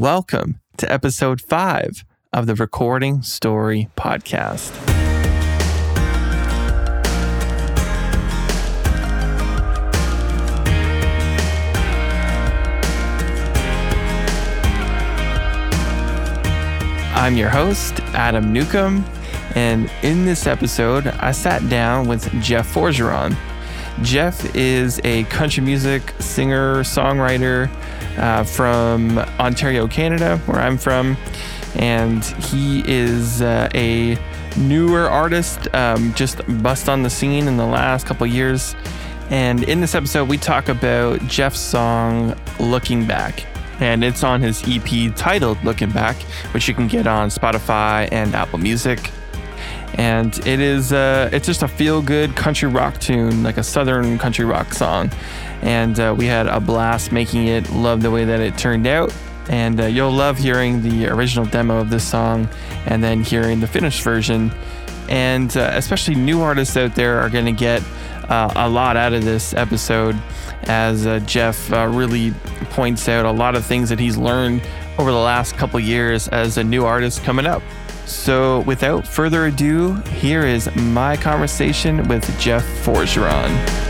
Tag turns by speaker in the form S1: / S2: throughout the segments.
S1: Welcome to episode five of the Recording Story Podcast. I'm your host, Adam Newcomb, and in this episode, I sat down with Jeff Forgeron. Jeff is a country music singer, songwriter uh, from Ontario, Canada, where I'm from. And he is uh, a newer artist, um, just bust on the scene in the last couple years. And in this episode, we talk about Jeff's song Looking Back. And it's on his EP titled Looking Back, which you can get on Spotify and Apple Music and it is uh, it's just a feel good country rock tune, like a southern country rock song. And uh, we had a blast making it. Love the way that it turned out. And uh, you'll love hearing the original demo of this song and then hearing the finished version. And uh, especially new artists out there are going to get uh, a lot out of this episode as uh, Jeff really points out a lot of things that he's learned over the last couple years as a new artist coming up. So, without further ado, here is my conversation with Jeff Forgeron.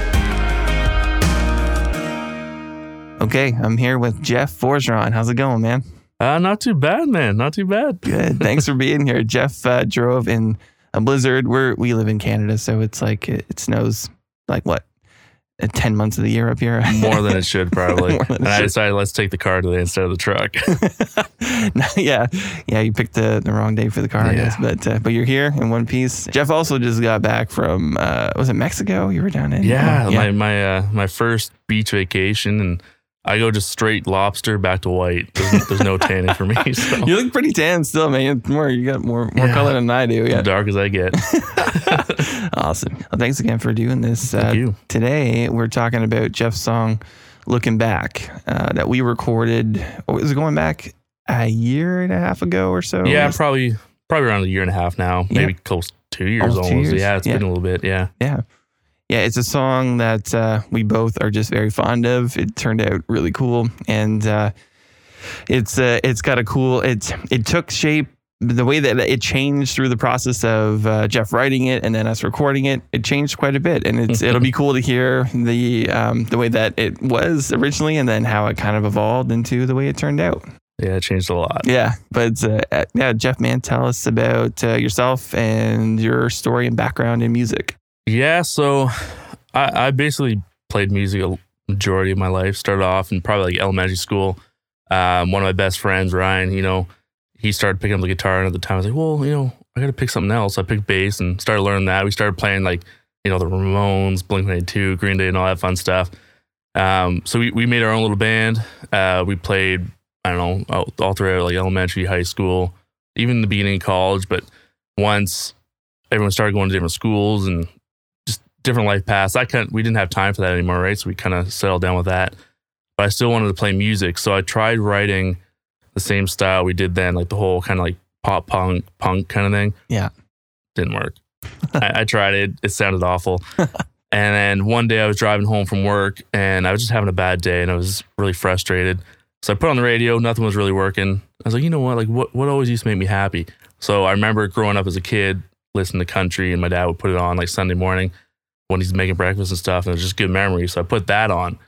S1: Okay, I'm here with Jeff Forgeron. How's it going, man?
S2: Uh, not too bad, man. Not too bad.
S1: Good. Thanks for being here. Jeff uh, drove in a blizzard. We're we live in Canada, so it's like it, it snows like what 10 months of the year up here.
S2: More than it should, probably. and I decided let's take the car today instead of the truck.
S1: yeah. Yeah. You picked the, the wrong day for the car, yeah. I guess. But, uh, but you're here in one piece. Jeff also just got back from, uh, was it Mexico? You were down in?
S2: Yeah. Yeah. My, my, uh, my first beach vacation. And I go just straight lobster back to white. There's, there's no tanning for me. So.
S1: You look pretty tan still, man. More, you got more more yeah. color than I do. Yeah,
S2: dark as I get.
S1: awesome. Well, thanks again for doing this.
S2: Thank uh, you.
S1: Today we're talking about Jeff's song "Looking Back" uh, that we recorded. Was it going back a year and a half ago or so?
S2: Yeah, probably probably around a year and a half now. Maybe close two years almost. almost. Two years. Yeah, it's yeah. been a little bit. Yeah.
S1: Yeah yeah, it's a song that uh, we both are just very fond of. It turned out really cool, and uh, it's uh, it's got a cool. It it took shape the way that it changed through the process of uh, Jeff writing it and then us recording it. It changed quite a bit, and it's it'll be cool to hear the um, the way that it was originally, and then how it kind of evolved into the way it turned out.
S2: Yeah, it changed a lot.
S1: Yeah, but uh, yeah, Jeff, man, tell us about uh, yourself and your story and background in music.
S2: Yeah, so I, I basically played music a majority of my life. Started off in probably like elementary school. Um, one of my best friends, Ryan, you know, he started picking up the guitar, and at the time I was like, well, you know, I got to pick something else. I picked bass and started learning that. We started playing like, you know, the Ramones, Blink 182, Green Day, and all that fun stuff. Um, so we, we made our own little band. Uh, we played, I don't know, all, all throughout like elementary, high school, even the beginning of college. But once everyone started going to different schools and different life paths. I couldn't, we didn't have time for that anymore, right? So we kind of settled down with that. But I still wanted to play music, so I tried writing the same style we did then, like the whole kind of like pop punk punk kind of thing.
S1: Yeah,
S2: didn't work. I, I, tried it; it sounded awful. and then one day I was driving home from work, and I was just having a bad day, and I was really frustrated. So I put on the radio, nothing was really working. I was like, you know what? Like, what what always used to make me happy? So I remember growing up as a kid, listening to country, and my dad would put it on like Sunday morning when he's making breakfast and stuff. And it's just good memory. So I put that on.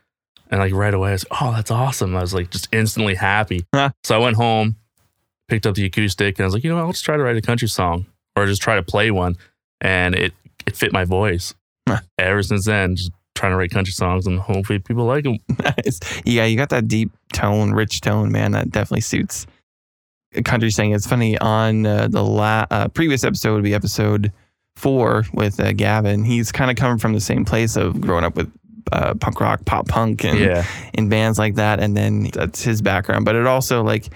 S2: And like right away, I was oh, that's awesome. I was like just instantly happy. Huh. So I went home, picked up the acoustic, and I was like, you know what? I'll just try to write a country song or just try to play one. And it, it fit my voice. Huh. Ever since then, just trying to write country songs and hopefully people like them.
S1: Nice. Yeah, you got that deep tone, rich tone, man. That definitely suits country singing. It's funny on uh, the la- uh, previous episode would be episode four with uh, Gavin, he's kind of coming from the same place of growing up with uh, punk rock, pop punk, and
S2: yeah.
S1: in bands like that, and then that's his background. But it also like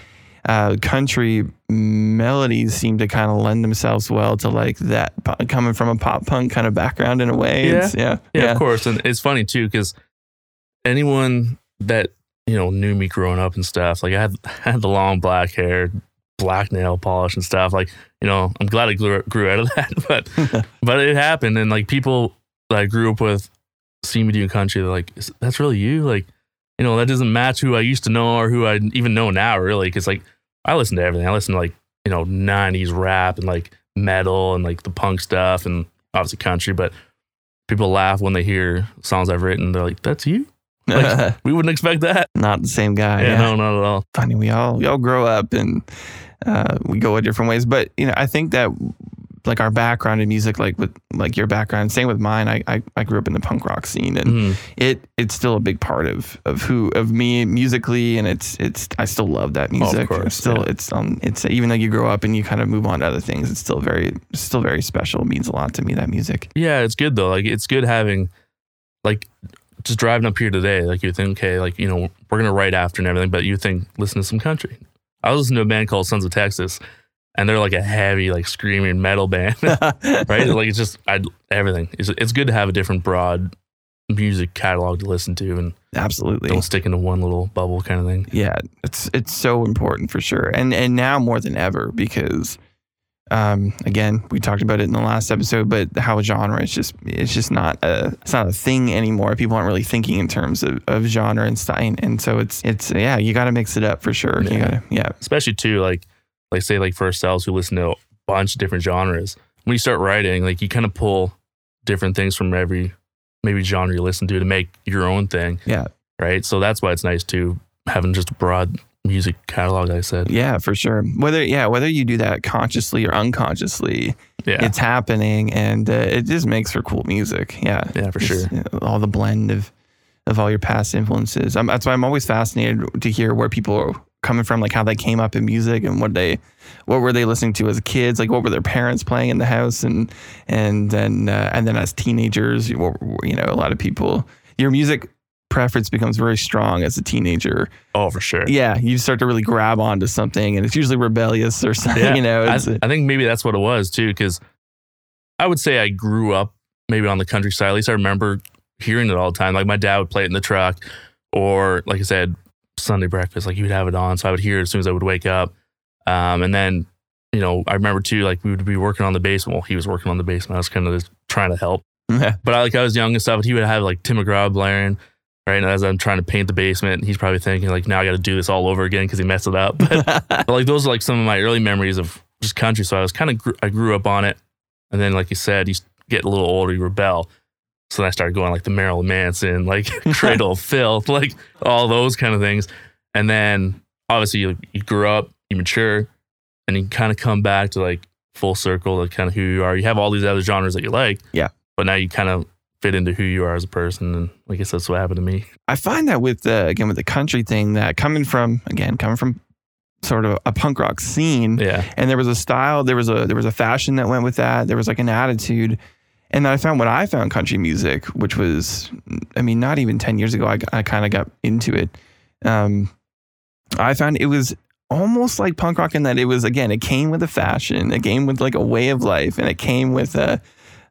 S1: uh, country melodies seem to kind of lend themselves well to like that coming from a pop punk kind of background in a way.
S2: Yeah, yeah, yeah, yeah, of course. And it's funny too because anyone that you know knew me growing up and stuff, like I had I had the long black hair, black nail polish and stuff. Like, you know, I'm glad I grew, grew out of that, but but it happened, and like people that I grew up with see me doing country, they're like, "That's really you?" Like, you know, that doesn't match who I used to know or who I even know now, really. Cause like I listen to everything. I listen to like, you know, 90s rap and like metal and like the punk stuff and obviously country. But people laugh when they hear songs I've written. They're like, that's you? Like, we wouldn't expect that.
S1: Not the same guy.
S2: Yeah,
S1: yeah.
S2: no, not at all.
S1: funny. We all we all grow up and uh, we go different ways. But you know, I think that like our background in music, like with like your background, same with mine. I I, I grew up in the punk rock scene, and
S2: Mhm.
S1: it it's still a big part of of who of me musically, and it's it's I still love that music.
S2: Of course,
S1: It's still
S2: yeah.
S1: it's um it's even though you grow up and you kind of move on to other things, it's still very still very special. It means a lot to me that music.
S2: Yeah, it's good though. Like it's good having like just driving up here today, like you think, okay, like, you know, we're gonna write after and everything, but you think listen to some country. I was listening to a band called Sons of Texas and they're like a heavy, like screaming metal band. right? Like it's just I everything. It's it's good to have a different broad music catalog to listen to and
S1: Absolutely.
S2: don't stick into one little bubble kind of thing.
S1: Yeah, it's it's so important for sure, and and now more than ever because, um, again, we talked about it in the last episode, but how genre is just it's just not a it's not a thing anymore. People aren't really thinking in terms of, of genre and style, and so it's it's yeah, you got to mix it up for sure. You
S2: Yeah.
S1: gotta yeah
S2: Especially too, like like say like for ourselves who listen to a bunch of different genres. When you start writing, like you kind of pull different things from every maybe genre you listen to to make your own thing.
S1: Yeah.
S2: Right. So that's why it's nice to having just a broad music catalog, I said.
S1: yeah for sure. Whether yeah whether you do that consciously or unconsciously,
S2: Yeah.
S1: it's happening, and uh, it just makes for cool music. Yeah,
S2: Yeah, for sure.
S1: you know, all the blend of of all your past influences. Um, that's why I'm always fascinated to hear where people are coming from, like how they came up in music and what they what were they listening to as kids, like what were their parents playing in the house, and and then uh, and then as teenagers, you know, a lot of people your music preference becomes very strong as a teenager.
S2: Oh, for sure.
S1: Yeah, you start to really grab onto something, and it's usually rebellious or something.
S2: Yeah,
S1: You know,
S2: I, I think maybe that's what it was too, because I would say I grew up maybe on the countryside. At least I remember hearing it all the time. Like my dad would play it in the truck, or like I said, Sunday breakfast. Like he would have it on, so I would hear it as soon as I would wake up. Um, and then, you know, I remember too, like we would be working on the basement. Well, he was working on the basement. I was kind of just trying to help. But I like I was young and stuff, and he would have like Tim McGraw blaring. Right, and as I'm trying to paint the basement, he's probably thinking like, now I got to do this all over again because he messed it up. But but like those are like some of my early memories of just country. So I was kind of gr- I grew up on it, and then like you said, you get a little older, you rebel. So then I started going like the Marilyn Manson, like Cradle of Filth, like all those kind of things. And then obviously you, you grew up, you mature, and you kind of come back to like full circle, like kind of who you are. You have all these other genres that you like,
S1: Yeah.
S2: but now you kind of fit into who you are as a person. And like I guess that's what happened to me.
S1: I find that with the again with the country thing that coming from again coming from sort of a punk rock scene
S2: Yeah,
S1: and there was a style there was a there was a fashion that went with that there was like an attitude and then I found when I found country music which was I mean not even 10 years ago I, I kind of got into it um I found it was almost like punk rock in that it was again it came with a fashion it came with like a way of life and it came with a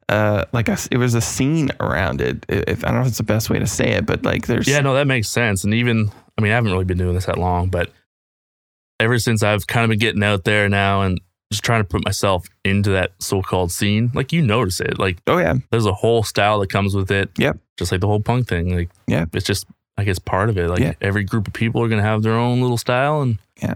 S1: uh like a it was a scene around it if I don't know if it's the best way to say it but like there's
S2: Yeah, no, that makes sense. And even, I mean, I haven't really been doing this that long, but ever since I've kind of been getting out there now and just trying to put myself into that so called scene, like you notice it. Like
S1: oh yeah
S2: there's a whole style that comes with it.
S1: Yep.
S2: Just like the whole punk thing. Like,
S1: Yeah.
S2: It's just, I guess, part of it. Like
S1: Yeah.
S2: every group of people are going to have their own little style. And
S1: Yeah.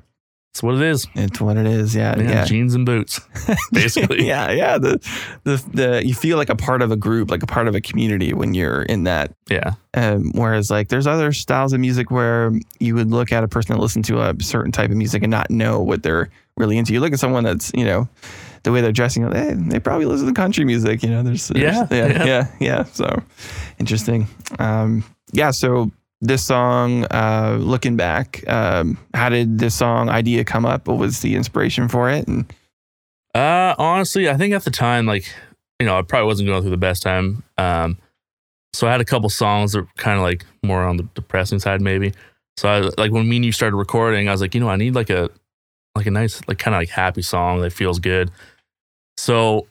S2: It's what it is.
S1: It's what it is. Yeah,
S2: Yeah,
S1: yeah.
S2: Jeans and boots, basically.
S1: yeah, yeah. The, the the you feel like a part of a group, like a part of a community when you're in that.
S2: Yeah.
S1: Um, whereas like there's other styles of music where you would look at a person that listens to a certain type of music and not know what they're really into. You look at someone that's you know the way they're dressing, they, they probably listen to country music. You know, there's, there's
S2: Yeah,
S1: yeah,
S2: yeah.
S1: yeah, yeah. So interesting. Um, yeah. So this song, uh, looking back, um, how did this song idea come up? What was the inspiration for it? And
S2: Uh, honestly, I think at the time, like, you know, I probably wasn't going through the best time. Um, so I had a couple songs that were kind of like more on the depressing side, maybe. So I like when me and you started recording, I was like, you know, I need like a like a nice, like kind of like happy song that feels good. So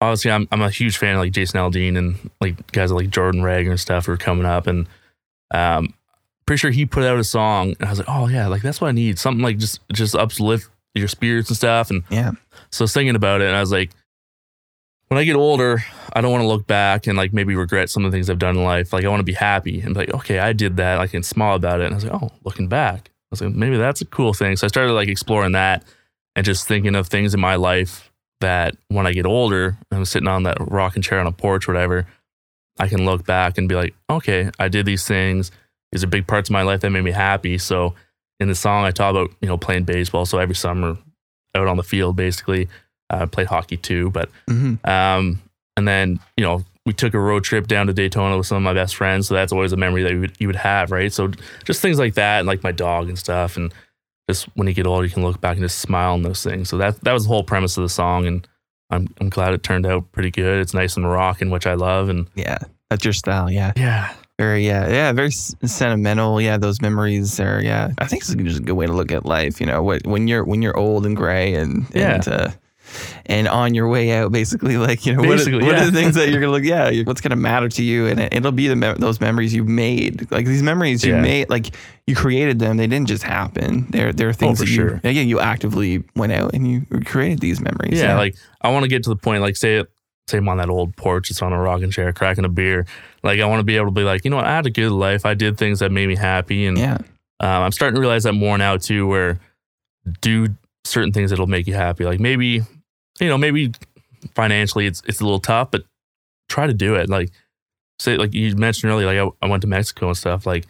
S2: obviously, I'm I'm a huge fan of like Jason Aldean and like guys like Jordan Rager and stuff who are coming up, and um, pretty sure he put out a song, and I was like, oh yeah, like that's what I need, something like just just uplift your spirits and stuff, and
S1: yeah,
S2: so I was thinking about it, and I was like, when I get older, I don't want to look back and like maybe regret some of the things I've done in life. Like I want to be happy and be like, okay, I did that. I can smile about it. And I was like, oh, looking back, I was like, maybe that's a cool thing. So I started like exploring that and just thinking of things in my life that when I get older, I'm sitting on that rocking chair on a porch, or whatever, I can look back and be like, okay, I did these things. These are big parts of my life that made me happy. So in the song, I talk about you know playing baseball. So every summer, out on the field, basically, I uh, played hockey too. But
S1: Mhm.
S2: um, and then you know we took a road trip down to Daytona with some of my best friends. So that's always a memory that you would, you would have, right? So just things like that, and like my dog and stuff, and just when you get older, you can look back and just smile on those things. So that that was the whole premise of the song, and I'm I'm glad it turned out pretty good. It's nice and rocking, which I love, and
S1: Yeah, that's your style. Yeah,
S2: yeah,
S1: very yeah, yeah, very s- sentimental. Yeah, those memories are. Yeah, I think it's just a good way to look at life. You know, what when you're when you're old and gray and
S2: Yeah.
S1: and uh, and on your way out, basically, like you know, what, are,
S2: Basically,
S1: what are the things that you're gonna look? Yeah, you- what's gonna matter to you, and it, it'll be the mem- those memories you made. Like these memories you
S2: Yeah.
S1: made, like you created them. They didn't just happen. They're they're things
S2: Oh, for
S1: that you
S2: sure.
S1: yeah you actively went out and you created these memories.
S2: yeah. Like I want to get to the point, like say it. Say I'm on that old porch, it's on a rocking chair, cracking a beer. Like I want to be able to be like, you know, what, I had a good life. I did things that made me happy, and
S1: yeah,
S2: Um, I'm starting to realize that more now too, where do certain things that'll make you happy. Like maybe, you know, maybe financially it's it's a little tough, but try to do it. Like say, like you mentioned earlier, like I, I went to Mexico and stuff. Like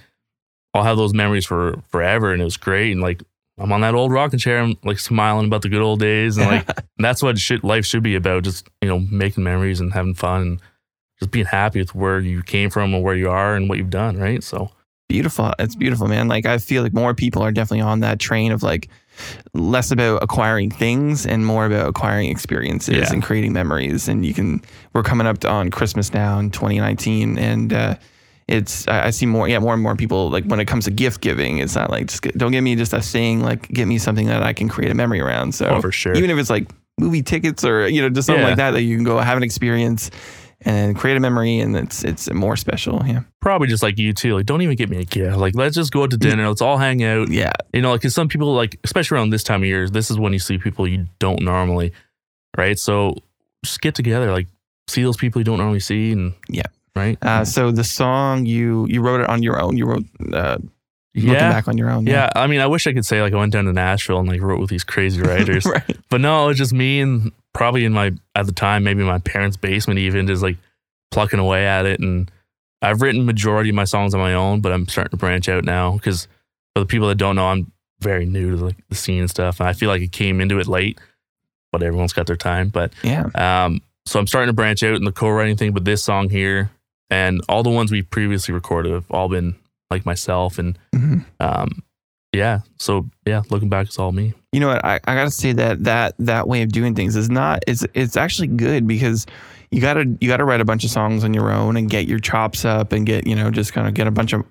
S2: I'll have those memories for forever, and it was great. And like I'm on that old rocking chair, I'm like smiling about the good old days, and like that's what should, life should be about. Just you know, making memories and having fun, and just being happy with where you came from and where you are and what you've done. Right. So
S1: beautiful. It's beautiful, man. Like I feel like more people are definitely on that train of like less about acquiring things and more about acquiring experiences
S2: Yeah.
S1: and creating memories. And you can we're coming up on Christmas now in 2019, and uh, it's I see more yeah more and more people like when it comes to gift giving, it's not like just don't give me just a thing like get me something that I can create a memory around. So
S2: oh, for sure.
S1: even if it's like movie tickets or you know just something
S2: Yeah.
S1: like that that you can go have an experience and create a memory and it's it's more special. Yeah.
S2: probably just like you too. Like, don't even get me a gift. Like, let's just go out to dinner. Let's all hang out.
S1: Yeah.
S2: You know, like, cause some people, like, especially around this time of year, this is when you see people you don't normally, right? So just get together, like, see those people you don't normally see, and
S1: Yeah.
S2: right.
S1: Uh, so the song you you wrote it on your own. You wrote uh, looking
S2: yeah,
S1: back on your own.
S2: yeah. I mean, I wish I could say like I went down to Nashville and like wrote with these crazy writers,
S1: right.
S2: but no, it was just me and probably in my at the time maybe my parents' basement even just like plucking away at it. And I've written majority of my songs on my own, but I'm starting to branch out now because for the people that don't know, I'm very new to like the scene and stuff. And I feel like I came into it late, but everyone's got their time. But
S1: Yeah.
S2: um, so I'm starting to branch out in the co-writing thing. But this song here and all the ones we previously recorded have all been like myself and
S1: Mhm.
S2: um, yeah. So yeah, looking back, it's all me.
S1: You know what? I, I gotta say that that that way of doing things is not it's it's actually good because you gotta you gotta write a bunch of songs on your own and get your chops up and get you know just kind of get a bunch of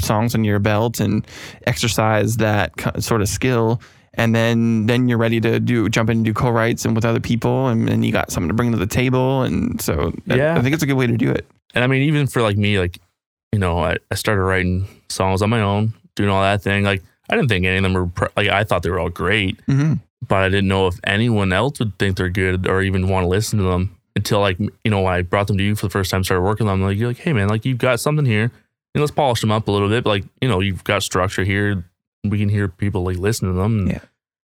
S1: songs on your belt and exercise that sort of skill and then then you're ready to do jump in and do co-writes and with other people and then you got something to bring to the table and so I-
S2: Yeah.
S1: I think it's a good way to do it.
S2: And I mean, even for like me, like, you know, I, I started writing songs on my own, doing all that thing. Like, I didn't think any of them were, pr- like, I thought they were all great,
S1: Mm-hmm.
S2: but I didn't know if anyone else would think they're good or even want to listen to them until, like, you know, I brought them to you for the first time, started working on them. Like, you're like, hey, man, like, you've got something here. You know, let's polish them up a little bit. But, like, you know, you've got structure here. We can hear people, like, listen to them. And
S1: Yeah.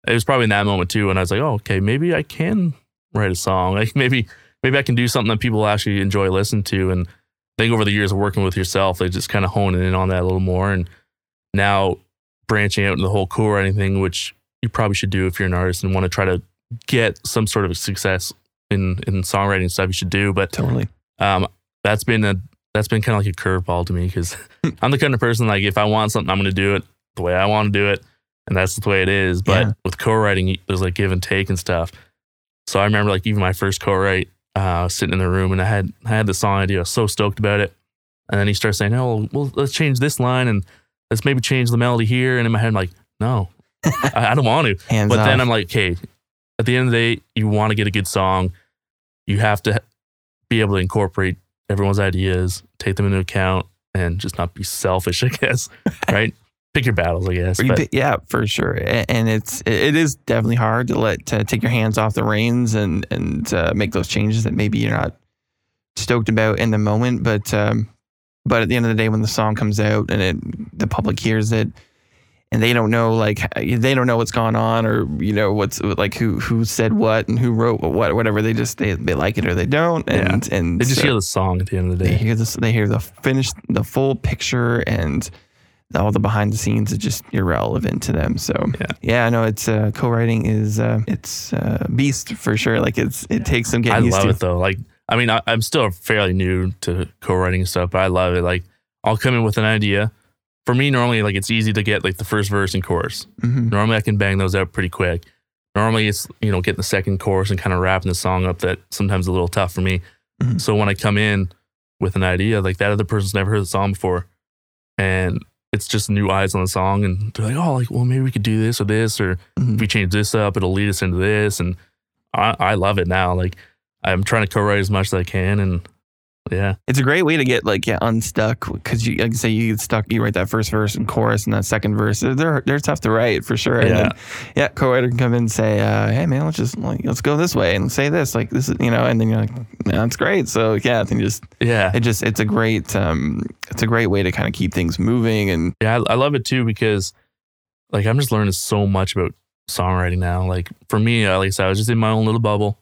S2: It was probably in that moment, too. And I was like, oh, okay, maybe I can write a song. Like, maybe, maybe I can do something that people actually enjoy listening to. And, I think over the years of working with yourself, they just kind of honing in on that a little more. And now branching out into the whole co or anything, which you probably should do if you're an artist and want to try to get some sort of success in in songwriting stuff. You should do, but
S1: Totally.
S2: um, that's been a that's been kind of like a curveball to me because I'm the kind of person like if I want something, I'm going to do it the way I want to do it, and that's the way it is. But
S1: Yeah.
S2: with co-writing, there's like give and take and stuff. So I remember like even my first co-write, uh, sitting in the room and I had I had the song idea. I was so stoked about it, and then he starts saying, "Oh, well, let's change this line and let's maybe change the melody here." And in my head, I'm like, "No, I, I don't want to." But
S1: off.
S2: then I'm like, okay, at the end of the day, you want to get a good song. You have to be able to incorporate everyone's ideas, take them into account, and just not be selfish, I guess. right? Pick your battles, I guess.
S1: Pick- yeah, for sure. And it's it is definitely hard to let to take your hands off the reins and and uh, make those changes that maybe you're not stoked about in the moment. But um, but at the end of the day, when the song comes out and it the public hears it. And they don't know, like they don't know what's going on, or you know what's like who who said what and who wrote what, whatever. They just they, they like it or they don't, and and
S2: they just
S1: so-
S2: hear the song at the end of the
S1: they
S2: day.
S1: hear this they hear the finished the full picture and all the behind the scenes is just irrelevant to them so
S2: Yeah.
S1: yeah no it's uh, co-writing is uh, it's uh, beast for sure like it's it takes some
S2: I
S1: getting used
S2: love
S1: to
S2: it though. Like, I mean, I, I'm still fairly new to co-writing stuff, but I love it. Like, I'll come in with an idea. For me, normally, like it's easy to get like the first verse and chorus.
S1: Mhm.
S2: Normally, I can bang those out pretty quick. Normally, it's you know getting the second chorus and kind of wrapping the song up that sometimes a little tough for me.
S1: Mhm.
S2: So when I come in with an idea, like that other person's never heard the song before, and it's just new eyes on the song, and they're like, oh, like well maybe we could do this or this, or
S1: Mhm.
S2: if we change this up, it'll lead us into this, and I, I love it now. Like I'm trying to co-write as much as I can, and yeah,
S1: it's a great way to get like yeah unstuck because you like I say you get stuck you write that first verse and chorus and that second verse they're they're tough to write for sure and
S2: Yeah.
S1: then yeah co-writer can come in and say uh, hey man let's just like let's go this way and say this like this is you know and then you're like that's great so yeah then you just
S2: yeah,
S1: it just it's a great um it's a great way to kind of keep things moving and
S2: yeah. I, I love it too because like I'm just learning so much about songwriting now. Like for me, uh, like I said, I was just in my own little bubble,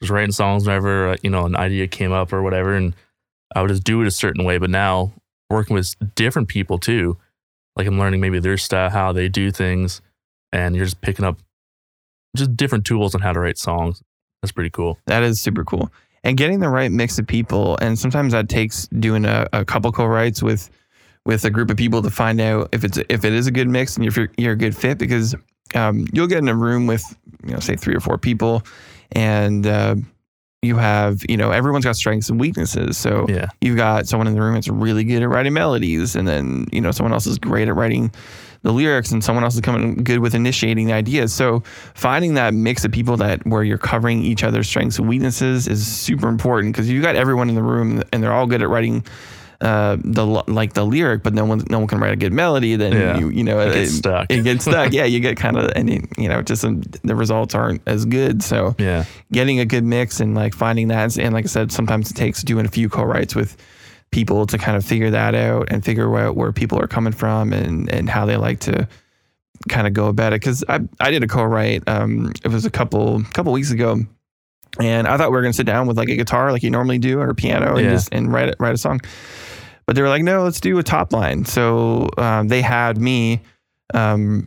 S2: just writing songs whenever uh, you know an idea came up or whatever, and I would just do it a certain way. But now working with different people too, like I'm learning maybe their style, how they do things, and you're just picking up just different tools on how to write songs. That's pretty cool.
S1: that is super cool and getting the right mix of people and sometimes that takes doing a, a couple co-writes with with a group of people to find out if it's if it is a good mix and if you're, you're a good fit because um, you'll get in a room with you know say three or four people and uh, you have you know everyone's got strengths and weaknesses. So
S2: Yeah,
S1: you've got someone in the room that's really good at writing melodies and then you know someone else is great at writing the lyrics and someone else is coming good with initiating the ideas. So finding that mix of people that where you're covering each other's strengths and weaknesses is super important because you've got everyone in the room and they're all good at writing uh, the like the lyric, but no one no one can write a good melody. Then
S2: Yeah.
S1: you you know
S2: It gets stuck.
S1: It gets stuck. yeah, you get kind of and it- you know just um, the results aren't as good. So
S2: yeah,
S1: getting a good mix and like finding that and like I said, sometimes it takes doing a few co-writes with people to kind of figure that out and figure out where people are coming from and and how they like to kind of go about it. Because I I did a co-write. Um, it was a couple couple weeks ago. And I thought we were gonna sit down with like a guitar, like you normally do, or a piano, and
S2: Yeah.
S1: just and write it, write a song. But they were like, no, let's do a top line. So um, they had me um,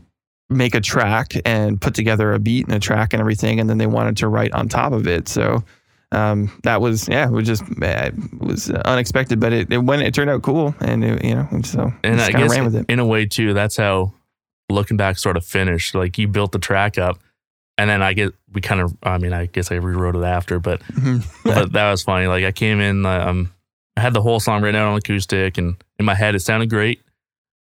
S1: make a track and put together a beat and a track and everything, and then they wanted to write on top of it. So um, that was yeah, it was just uh, it was unexpected, but it, it went it turned out cool, and it, you know, so
S2: and I guess
S1: ran with it.
S2: in a way too, that's how looking back sort of finished. Like you built the track up, and then I get we kind of. I mean, I guess I rewrote it after, but
S1: Mhm.
S2: but that was funny. Like I came in, um, I had the whole song written out on acoustic, and in my head it sounded great.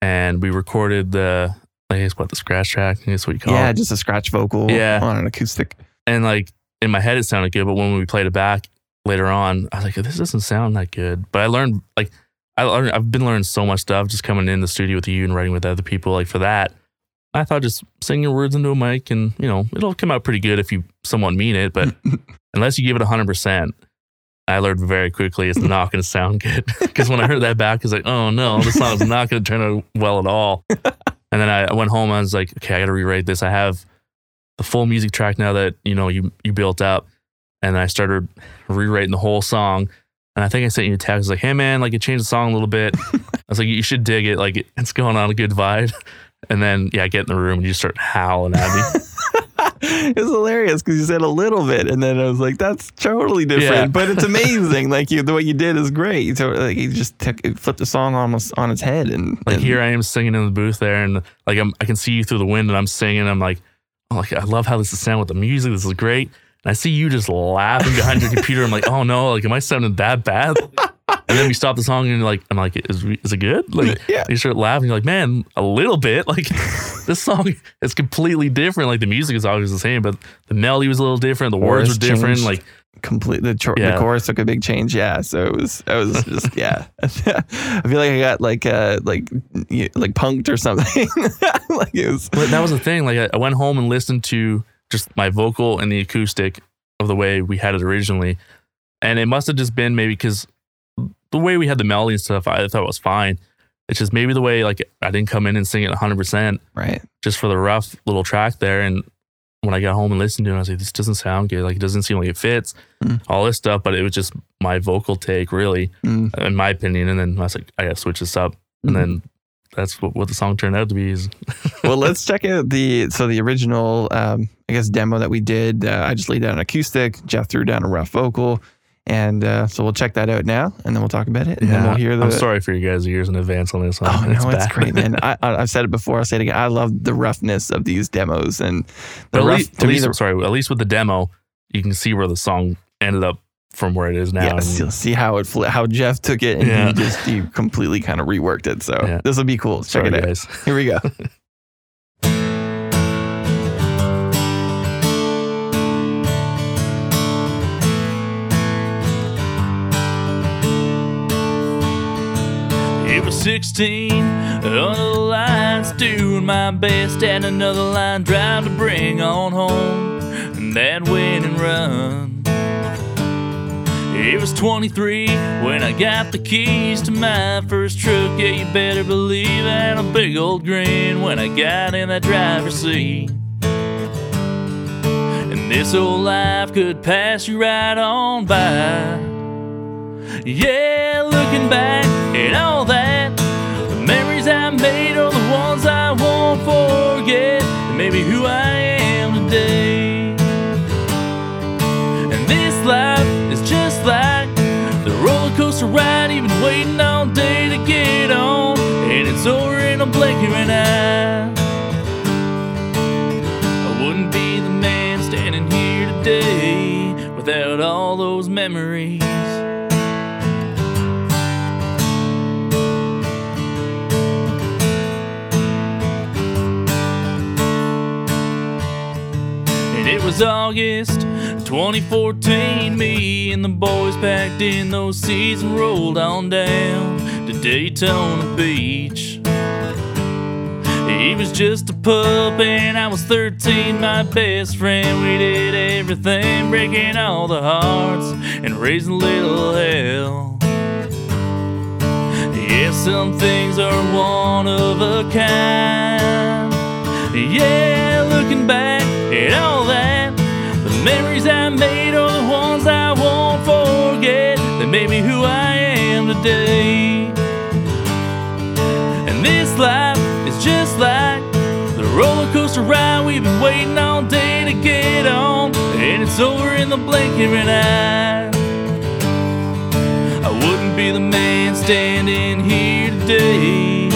S2: And we recorded the, I guess what the scratch track, I guess what you call
S1: yeah,
S2: it.
S1: just a scratch vocal
S2: Yeah.
S1: on an acoustic.
S2: And like in my head it sounded good, but when we played it back later on, I was like, this doesn't sound that good. But I learned like I learned, I've been learning so much stuff just coming in the studio with you and writing with other people. Like for that, I thought just sing your words into a mic and you know it'll come out pretty good if you somewhat mean it, but unless you give it hundred percent. I learned very quickly it's not going to sound good because when I heard that back, I was like, "Oh no, this song's not going to turn out well at all." And then I I went home. I was like, "Okay, I got to rewrite this. I have the full music track now that you know you you built up." And I started rewriting the whole song. And I think I sent you a text like, "Hey man, like it changed the song a little bit." I was like, "You should dig it. Like it's going on a good vibe." And then yeah, I get in the room and you start howling at me.
S1: it was hilarious because you said a little bit, and then I was like, "That's totally different,"
S2: Yeah.
S1: but it's amazing. like you, the way you did is great. So like you just took, flipped the song almost on its head, and
S2: Like
S1: and-
S2: here I am singing in the booth there, and like I'm, I can see you through the wind, and I'm singing. I'm like, oh, like I love how this is sound with the music. This is great. And I see you just laughing behind your computer. I'm like, oh no, like am I sounding that bad? And then we stop the song, and you're like, I'm like, is, is it good? Like
S1: Yeah.
S2: you start laughing. You're like, man, a little bit. Like this song is completely different. Like the music is always the same, but the melody was a little different. The words were different.
S1: changed.
S2: Like
S1: complete the, chor- the chorus took a big change yeah so it was i was just yeah i feel like i got like uh like y- like punked or something like it was
S2: But that was the thing. Like I, I went home and listened to just my vocal and the acoustic of the way we had it originally, and it must have just been maybe because the way we had the melody and stuff, I thought it was fine. It's just maybe the way like I didn't come in and sing it 100 percent
S1: right
S2: just for the rough little track there. And when I got home and listened to it, I was like, this doesn't sound good. Like it doesn't seem like it fits.
S1: Mm.
S2: All this stuff, but it was just my vocal take, really,
S1: Mm.
S2: in my opinion. And then I was like, I gotta switch this up. And
S1: Mhm.
S2: then that's what, what the song turned out to be. Is
S1: well let's check out the so the original um i guess demo that we did uh, i just laid down an acoustic jeff threw down a rough vocal and uh so we'll check that out now and then we'll talk about it and then we'll hear the
S2: I'm sorry for you guys' years in advance on this one.
S1: Oh no, it's
S2: bad.
S1: great, man! I, I, I've said it before. I'll say it again. I love the roughness of these demos, and the
S2: at
S1: rough,
S2: least,
S1: to
S2: at
S1: me,
S2: least
S1: the,
S2: sorry, at least with the demo, you can see where the song ended up from where it is now.
S1: yeah,
S2: and-
S1: see, see how it fl- how Jeff took it and
S2: Yeah.
S1: he just he completely kind of reworked it. So
S2: Yeah.
S1: this will be cool. Check
S2: sorry,
S1: it out.
S2: guys.
S1: Here we go.
S3: Was 16 under the lights, doing my best, and another line drive to bring on home that winning run. It was 23 when I got the keys to my first truck. Yeah, you better believe I had a big old grin when I got in that driver's seat. And this old life could pass you right on by. Yeah, Life is just like the roller coaster ride been waiting all day to get on. And it's over in a blink of an eye. I wouldn't be the man standing here today without all those memories. And it was August 2014. Me and the boys packed in those seats and rolled on down to Daytona Beach. He was just a pup and I was 13, my best friend. We did everything, breaking all the hearts and raising little hell. Yeah, some things are one of a kind. Yeah, looking back memories I made are the ones I won't forget. That made me who I am today. And this life is just like the roller coaster ride we've been waiting all day to get on. And it's over in the blink of an eye. I wouldn't be the man standing here today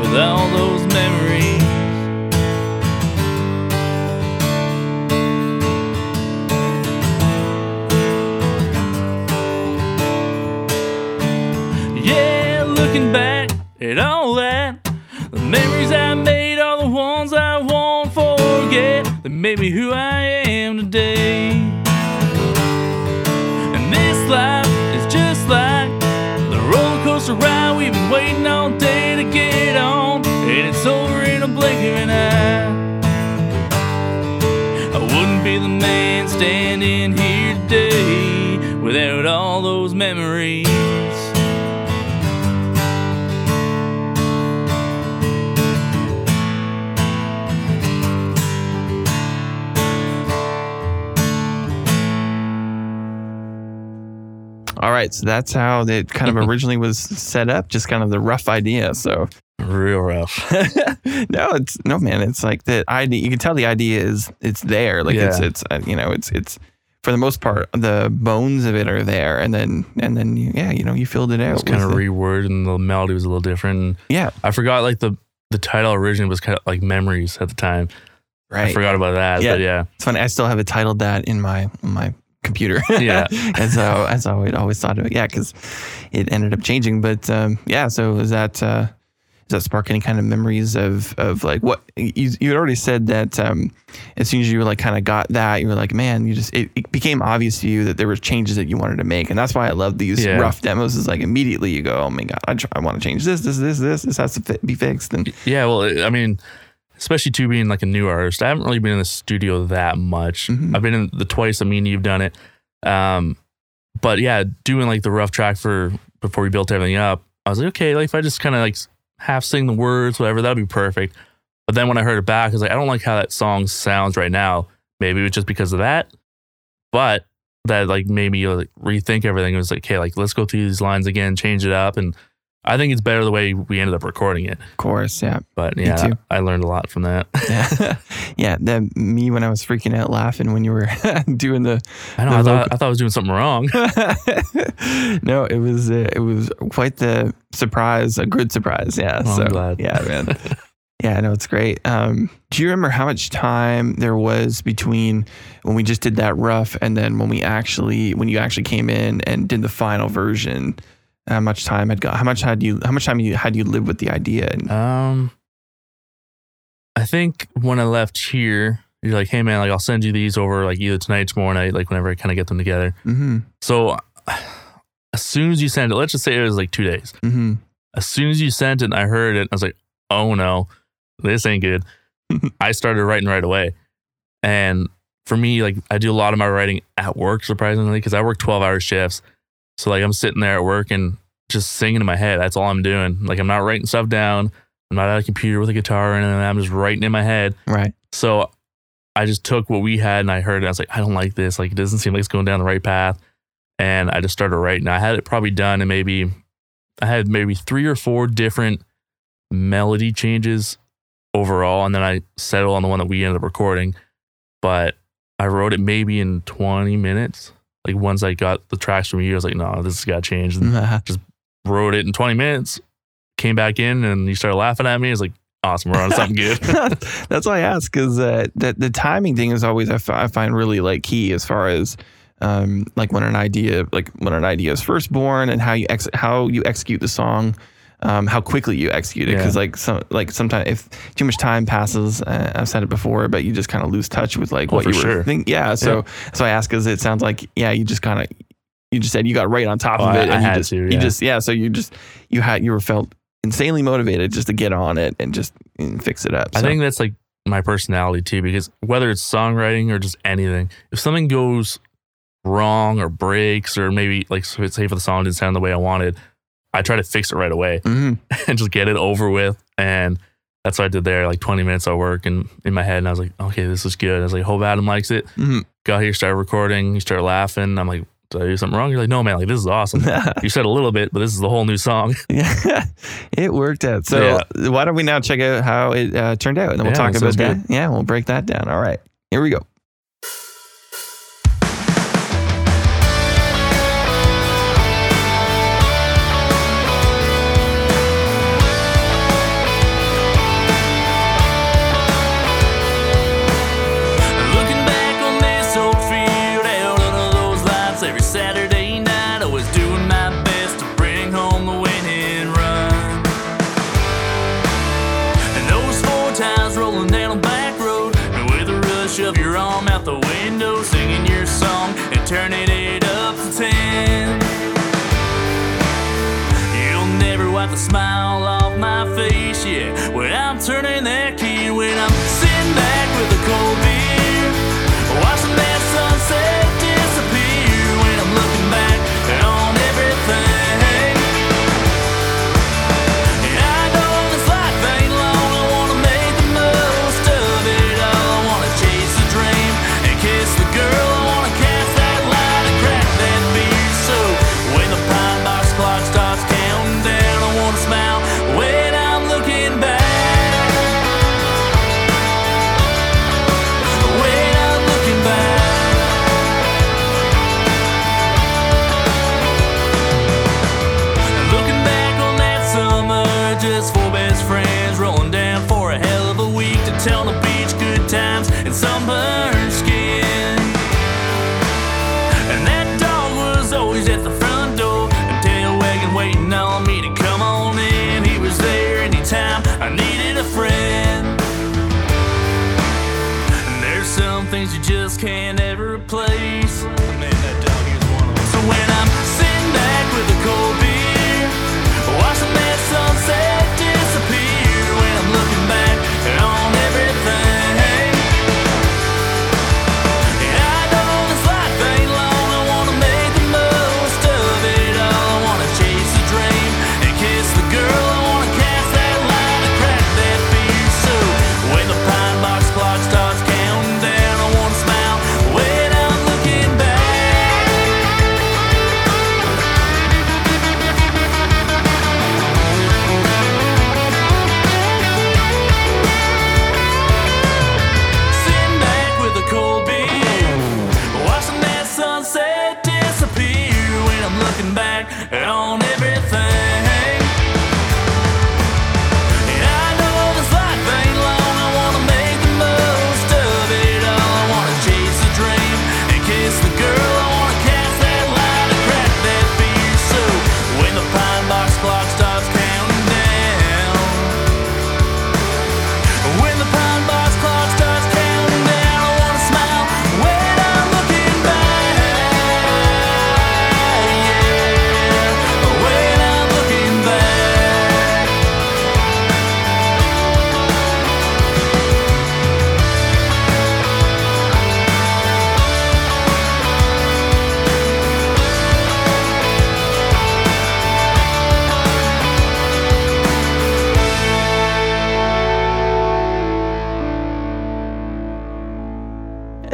S3: with all those memories. Made me who I am today. And this life is just like the roller coaster ride we've been waiting all day to get on. And it's over in a blink of an eye. I wouldn't be the man standing here today without all those memories.
S1: Right, so that's how it kind of originally was set up, just kind of the rough idea. So
S2: Real rough.
S1: no, it's no man. It's like the idea. You can tell the idea is it's there. Like it's
S2: Yeah.
S1: it's uh, you know it's it's for the most part the bones of it are there, and then and then you, yeah you know you filled it out.
S2: It's kind of reworded and the melody was a little different. And
S1: yeah
S2: I forgot like the the title originally was kind of like memories at the time.
S1: Right.
S2: I forgot about that.
S1: Yeah.
S2: But yeah.
S1: It's funny. I still have it titled that in my in my computer.
S2: Yeah.
S1: and so as I always thought of it. Yeah, because it ended up changing. But um, yeah, so is that uh, does that spark any kind of memories of of like what you you had already said that um, as soon as you like kind of got that you were like man you just it, it became obvious to you that there were changes that you wanted to make and that's why I love these
S2: Yeah.
S1: rough demos is like immediately you go oh my god I, I want to change this this this this this has to fit, be fixed and
S2: Yeah, well, I mean, especially too being like a new artist, I haven't really been in the studio that much.
S1: Mhm.
S2: I've been in the twice. I mean, you've done it, um, but yeah, doing like the rough track for before we built everything up, I was like, okay, like if I just kind of like half sing the words, whatever, that'd be perfect. But then when I heard it back, I was like, I don't like how that song sounds right now. Maybe it was just because of that, but that like made me like, rethink everything. It was like, okay, like let's go through these lines again, change it up, and I think it's better the way we ended up recording it.
S1: of course yeah
S2: But yeah. I learned a lot from that.
S1: yeah yeah that me when I was freaking out laughing when you were doing the
S2: I know.
S1: The
S2: I thought, I thought I was doing something wrong.
S1: no, it was uh, it was quite the surprise, a good surprise. Yeah,
S2: I'm
S1: so
S2: glad.
S1: yeah, man. yeah, no, it's great. Um, do you remember how much time there was between when we just did that rough and then when we actually when you actually came in and did the final version? How much time had got? How much had you? How much time you had you lived with the idea? And,
S2: um, I think when I left here, you're like, hey man, like I'll send you these over like either tonight, tomorrow night, like whenever I kind of get them together.
S1: mm-hmm,
S2: So as soon as you sent it, let's just say it was like two days.
S1: mm-hmm.
S2: As soon as you sent it, and I heard it. I was like, oh no, this ain't good. I started writing right away, and for me, like I do a lot of my writing at work, surprisingly, because I work twelve hour shifts. So like I'm sitting there at work and just singing in my head. That's all I'm doing. Like I'm not writing stuff down. I'm not at a computer with a guitar and I'm just writing in my head.
S1: Right.
S2: So I just took what we had and I heard it. I was like, I don't like this. Like it doesn't seem like it's going down the right path. And I just started writing. I had it probably done and maybe I had maybe three or four different melody changes overall. And then I settled on the one that we ended up recording. But I wrote it maybe in 20 minutes. Like once I got the tracks from you, I was like, no, this has got to change. And wrote it in 20 minutes, came back in and you started laughing at me. It's like, awesome, we're on something good.
S1: That's why I ask because uh, that the timing thing is always I, find really like key as far as um, like when an idea like when an idea is first born and how you ex- how you execute the song. Um, how quickly you execute it
S2: Yeah.
S1: because like some like sometimes if too much time passes uh, I've said it before but you just kind of lose touch with like
S2: Oh,
S1: what you were
S2: sure.
S1: thinking yeah so so I ask because it sounds like yeah you just kind of you just said you got right on top
S2: Oh,
S1: of it
S2: I
S1: and you
S2: had
S1: just
S2: to,
S1: you
S2: yeah.
S1: just yeah so you just you had you were felt insanely motivated just to get on it and just and fix it up
S2: I think that's like my personality too, because whether it's songwriting or just anything, if something goes wrong or breaks, or maybe like say for the song didn't sound the way I wanted, I try to fix it right away
S1: Mhm.
S2: and just get it over with. And that's what I did there. Like 20 minutes of work and in my head, and I was like, okay, this is good. I was like, hope Adam likes it.
S1: Mhm.
S2: Got here, started recording. You start laughing. I'm like, did I do something wrong? You're like, no, man, like this is awesome. you said a little bit, but this is the whole new song.
S1: Yeah, it worked out. So why don't we now check out how it uh, turned out, and then we'll
S2: Yeah,
S1: talk about that. Yeah, we'll break that down. All right, here we go.
S3: Face, yeah. When I'm turning that key, when I'm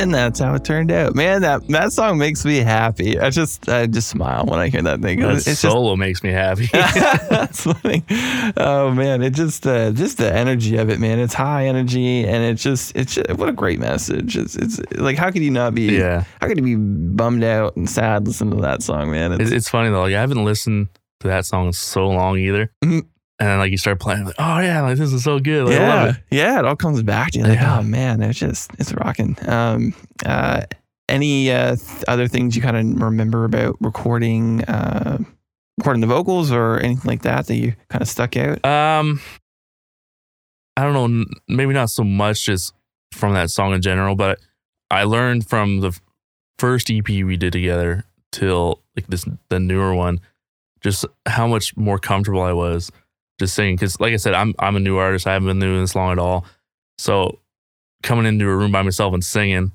S3: And
S1: that's how it turned out. Man, that that song makes me happy. I just I just smile when I hear that thing.
S2: That
S1: It's just
S2: solo makes me happy.
S1: That's funny. Oh man, it just uh, just the energy of it, man. It's high energy, and it's just it's just, what a great message. It's it's like how could you not be?
S2: yeah.
S1: How could you be bummed out and sad listening to that song, man?
S2: It's, it's funny though. Like I haven't listened to that song in so long either.
S1: Mhm.
S2: And then like you start playing, like, oh yeah, like this is so good. Like, I
S1: yeah,
S2: love it.
S1: yeah. It all comes back to you. Like,
S2: Yeah.
S1: oh man, it's just it's rocking. Um, uh, any uh, th- other things you kind of remember about recording, uh, recording the vocals or anything like that that you kind of stuck out?
S2: Um, I don't know. Maybe not so much just from that song in general, but I learned from the first EP we did together till like this the newer one, just how much more comfortable I was just singing. Because like I said, I'm I'm a new artist. I haven't been doing this long at all. So coming into a room by myself and singing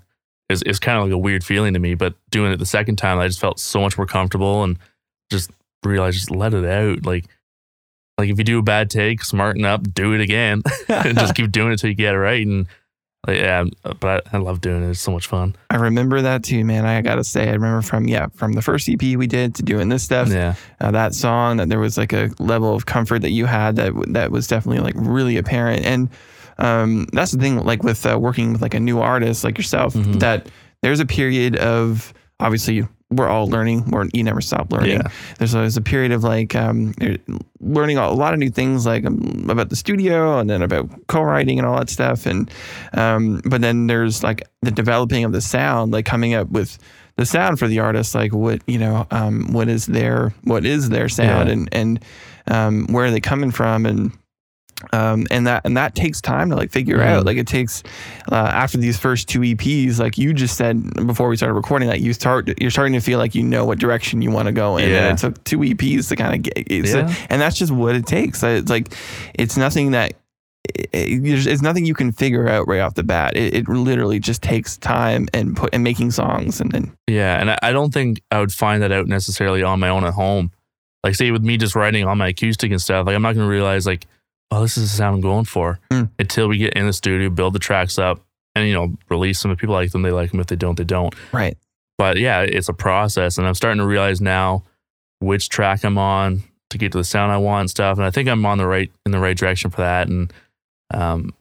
S2: is is kind of like a weird feeling to me. But doing it the second time, I just felt so much more comfortable and just realized just let it out. Like like if you do a bad take, smarten up, do it again, and just keep doing it till you get it right. And like, yeah, but I, I love doing it. It's so much fun.
S1: I remember that too, man. I gotta say, I remember from yeah, from the first EP we did to doing this stuff.
S2: Yeah,
S1: uh, that song that there was like a level of comfort that you had that that was definitely like really apparent and um, that's the thing like with uh, working with like a new artist like yourself
S2: Mhm.
S1: that there's a period of obviously we're all learning we're, you never stop learning
S2: Yeah.
S1: there's always a period of like um, learning a lot of new things like um, about the studio and then about co-writing and all that stuff and um, but then there's like the developing of the sound like coming up with the sound for the artist like what you know um, what is their what is their sound
S2: Yeah.
S1: and and um, where are they coming from and um, and that and that takes time to like figure out like it takes uh, after these first two EPs like you just said before we started recording that you start you're starting to feel like you know what direction you want to go in
S2: Yeah.
S1: and it took two EPs to kind of get
S2: Yeah.
S1: and that's just what it takes it's like it's nothing that it, it- there's- it's nothing you can figure out right off the bat. It, it literally just takes time and put and making songs and then
S2: yeah, and I, I don't think I would find that out necessarily on my own at home. Like, say with me just writing on my acoustic and stuff, like I'm not gonna realize like, oh, this is the sound I'm going for
S1: Mm.
S2: until we get in the studio, build the tracks up, and you know, release them. If people like them, they like them. If they don't, they don't.
S1: right.
S2: but yeah, it's a process, and I'm starting to realize now which track I'm on to get to the sound I want and stuff. And I think I'm on the right in the right direction for that. And um,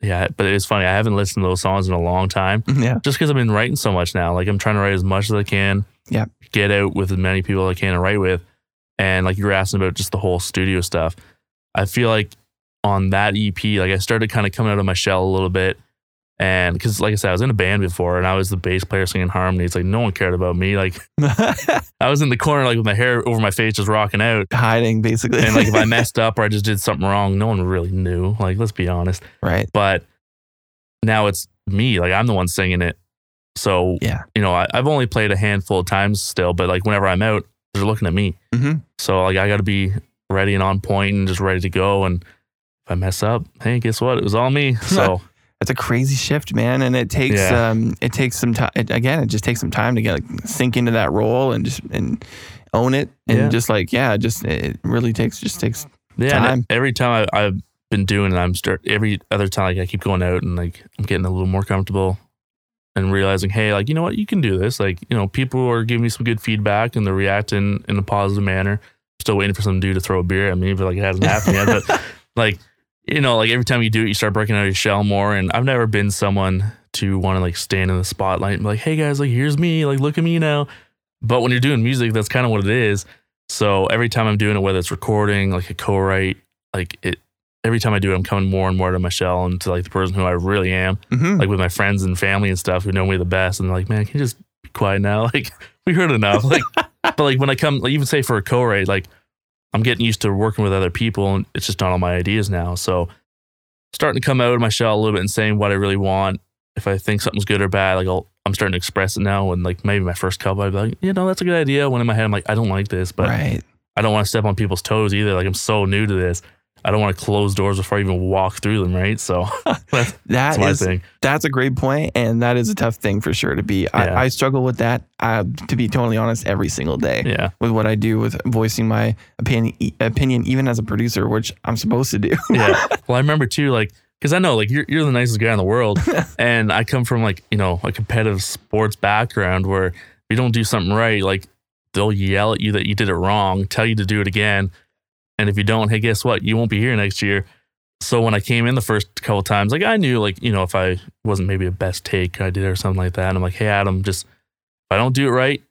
S2: yeah, but it's funny. I haven't listened to those songs in a long time,
S1: Yeah.
S2: just because I've been writing so much now. Like I'm trying to write as much as I can.
S1: Yeah.
S2: Get out with as many people as I can to write with, and like you were asking about just the whole studio stuff. I feel like on that EP, like I started kind of coming out of my shell a little bit. And because, like I said, I was in a band before and I was the bass player singing harmonies. Like, no one cared about me. Like, I was in the corner, like with my hair over my face, just rocking out.
S1: Hiding basically.
S2: And like, if I messed up or I just did something wrong, no one really knew. Like, let's be honest.
S1: right.
S2: But now it's me. Like, I'm the one singing it. So
S1: Yeah.
S2: you know, I, I've only played a handful of times still, but like whenever I'm out, they're looking at me.
S1: hmm
S2: So like I got to be ready and on point and just ready to go. And if I mess up, hey, guess what? It was all me. So
S1: that's a crazy shift, man, and it takes
S2: Yeah.
S1: um it takes some time. Again, it just takes some time to get like sink into that role and just and own it and
S2: Yeah.
S1: just like yeah, just it really takes just takes
S2: yeah,
S1: Time.
S2: every time I, I've been doing it, I'm start every other time like I keep going out and like I'm getting a little more comfortable and realizing, hey, like you know what, you can do this. Like you know, people are giving me some good feedback and they're reacting in a positive manner. Still waiting for some dude to throw a beer at me, but like it hasn't happened yet. But like you know, like every time you do it, you start breaking out of your shell more. And I've never been someone to want to like stand in the spotlight and be like, hey guys, like here's me, like look at me now. But when you're doing music, that's kind of what it is. So every time I'm doing it, whether it's recording, like a co-write, like it, every time I do it, I'm coming more and more of my shell into like the person who I really am,
S1: Mhm.
S2: like with my friends and family and stuff who know me the best. And like, man, can you just be quiet now? Like we heard enough. Like, but like when I come, like even say for a co-write, like I'm getting used to working with other people and it's just not all my ideas now. So starting to come out of my shell a little bit and saying what I really want. If I think something's good or bad, like I'll, I'm starting to express it now. And like maybe my first couple, I'd be like, you know, that's a good idea. When in my head, I'm like, I don't like this, but
S1: right.
S2: I don't want to step on people's toes either. Like I'm so new to this. I don't want to close doors before I even walk through them, right? So that's,
S1: That
S2: that's my
S1: is
S2: thing.
S1: that's a great point, and that is a tough thing for sure to be.
S2: Yeah.
S1: I, I struggle with that. Uh, to be totally honest, every single day
S2: Yeah.
S1: with what I do with voicing my opinion, opinion even as a producer, which I'm supposed to do.
S2: Yeah. well, I remember too, like, because I know, like, you're, you're the nicest guy in the world. and I come from, like, you know, a competitive sports background where if you don't do something right, like, they'll yell at you that you did it wrong, tell you to do it again. And if you don't, hey, guess what? You won't be here next year. So when I came in the first couple times, like, I knew, like, you know, if I wasn't maybe a best take I did or something like that. And I'm like, hey, Adam, just, if I don't do it right,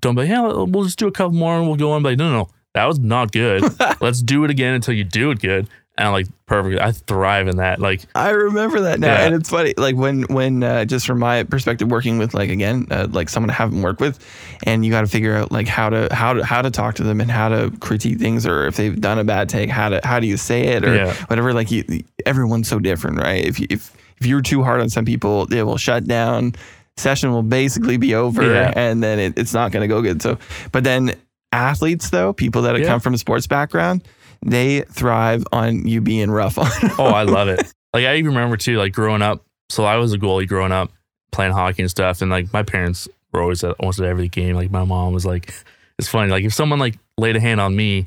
S2: don't be like, yeah, we'll just do a couple more and we'll go on. But like, no, no, no, that was not good. Let's do it again until you do it good. And I'm like, perfect. I thrive in that. Like,
S1: I remember that now,
S2: Yeah.
S1: and it's funny. Like when, when uh, just from my perspective, working with like again, uh, like someone I haven't worked with, and you got to figure out like how to how to how to talk to them and how to critique things, or if they've done a bad take, how to how do you say it, or
S2: Yeah.
S1: whatever. Like you, everyone's so different, right? If you, if if you're too hard on some people, they will shut down. Session will basically be over,
S2: Yeah.
S1: and then it, it's not going to go good. So, but then athletes though, people that come from a sports background, they thrive on you being rough on. Them.
S2: oh, I love it. Like, I even remember too, like, growing up. So I was a goalie growing up, playing hockey and stuff. And like, my parents were always at almost at every game. Like, my mom was like, it's funny. Like, if someone like laid a hand on me,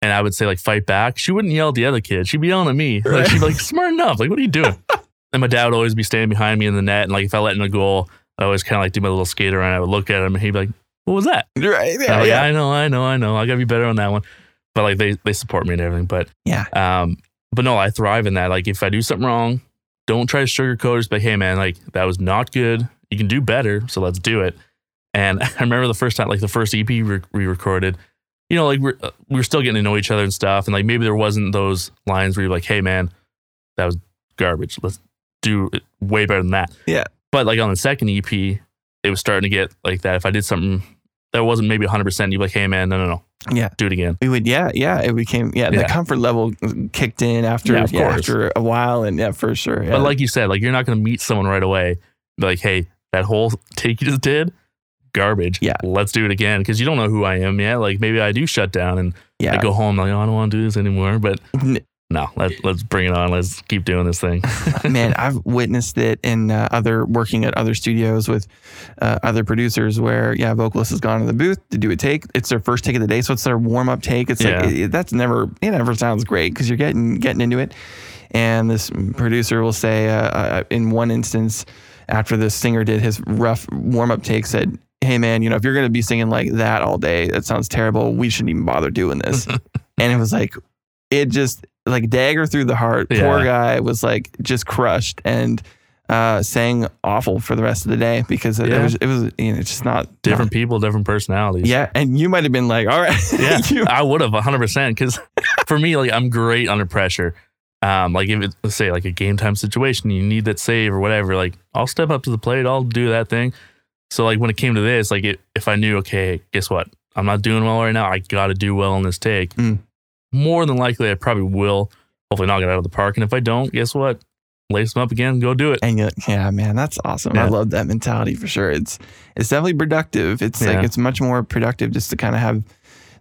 S2: and I would say like fight back, she wouldn't yell at the other kid. She'd be yelling at me. Like
S1: Right.
S2: she'd be like, smart enough. Like, what are you doing? and my dad would always be standing behind me in the net. And like if I let in a goal, I always kind of like do my little skater and I would look at him and he'd be like, What was that?
S1: right? Yeah,
S2: like,
S1: yeah.
S2: I know, I know, I know. I gotta be better on that one. But like they they support me and everything. But
S1: Yeah.
S2: Um, but no, I thrive in that. Like if I do something wrong, don't try to sugarcoat it. Just like, hey man, like that was not good. You can do better, so let's do it. And I remember the first time, like the first EP we we recorded, you know, like we're uh, we were still getting to know each other and stuff, and like maybe there wasn't those lines where you're like, hey man, that was garbage. Let's do it way better than that.
S1: Yeah.
S2: But like on the second EP, it was starting to get like that. If I did something that wasn't maybe 100, percent you'd be like, hey man, no, no, no,
S1: Yeah.
S2: do it again.
S1: We would, yeah, yeah. It became, yeah, the comfort level kicked in after,
S2: Yeah,
S1: yeah, after a while, and yeah, for sure. Yeah.
S2: But like you said, like you're not going to meet someone right away. Like, hey, that whole take you just did, garbage.
S1: Yeah.
S2: let's do it again because you don't know who I am yet. Like maybe I do shut down and
S1: yeah,
S2: I go home like, oh, I don't want to do this anymore. But no, let let's bring it on. Let's keep doing this thing.
S1: man, I've witnessed it in uh, other working at other studios with uh, other producers where yeah, vocalist has gone to the booth to do a take. It's their first take of the day, so it's their warm up take. It's
S2: Yeah.
S1: like it, that's never it never sounds great because you're getting getting into it, and this producer will say uh, uh, in one instance after the singer did his rough warm up take said. Hey man, you know if you're gonna be singing like that all day, that sounds terrible. We shouldn't even bother doing this. and it was like, it just like dagger through the heart. Poor guy was like just crushed and uh, sang awful for the rest of the day because it,
S2: Yeah.
S1: was it was you know it's just not
S2: different people, different personalities.
S1: yeah, and you might have been like, all right,
S2: yeah,
S1: You-
S2: I would have 100 percent because for me, like I'm great under pressure. Um, like if it's let's say like a game time situation, you need that save or whatever. Like I'll step up to the plate, I'll do that thing. So like when it came to this, like it, if I knew, okay, guess what, I'm not doing well right now. I got to do well in this take.
S1: Mm.
S2: More than likely, I probably will. Hopefully, knock it out of the park. And if I don't, guess what, lace them up again, go do it.
S1: And you yeah, man, that's awesome. I love that mentality for sure. It's it's definitely productive. It's
S2: Yeah.
S1: like it's much more productive just to kind of have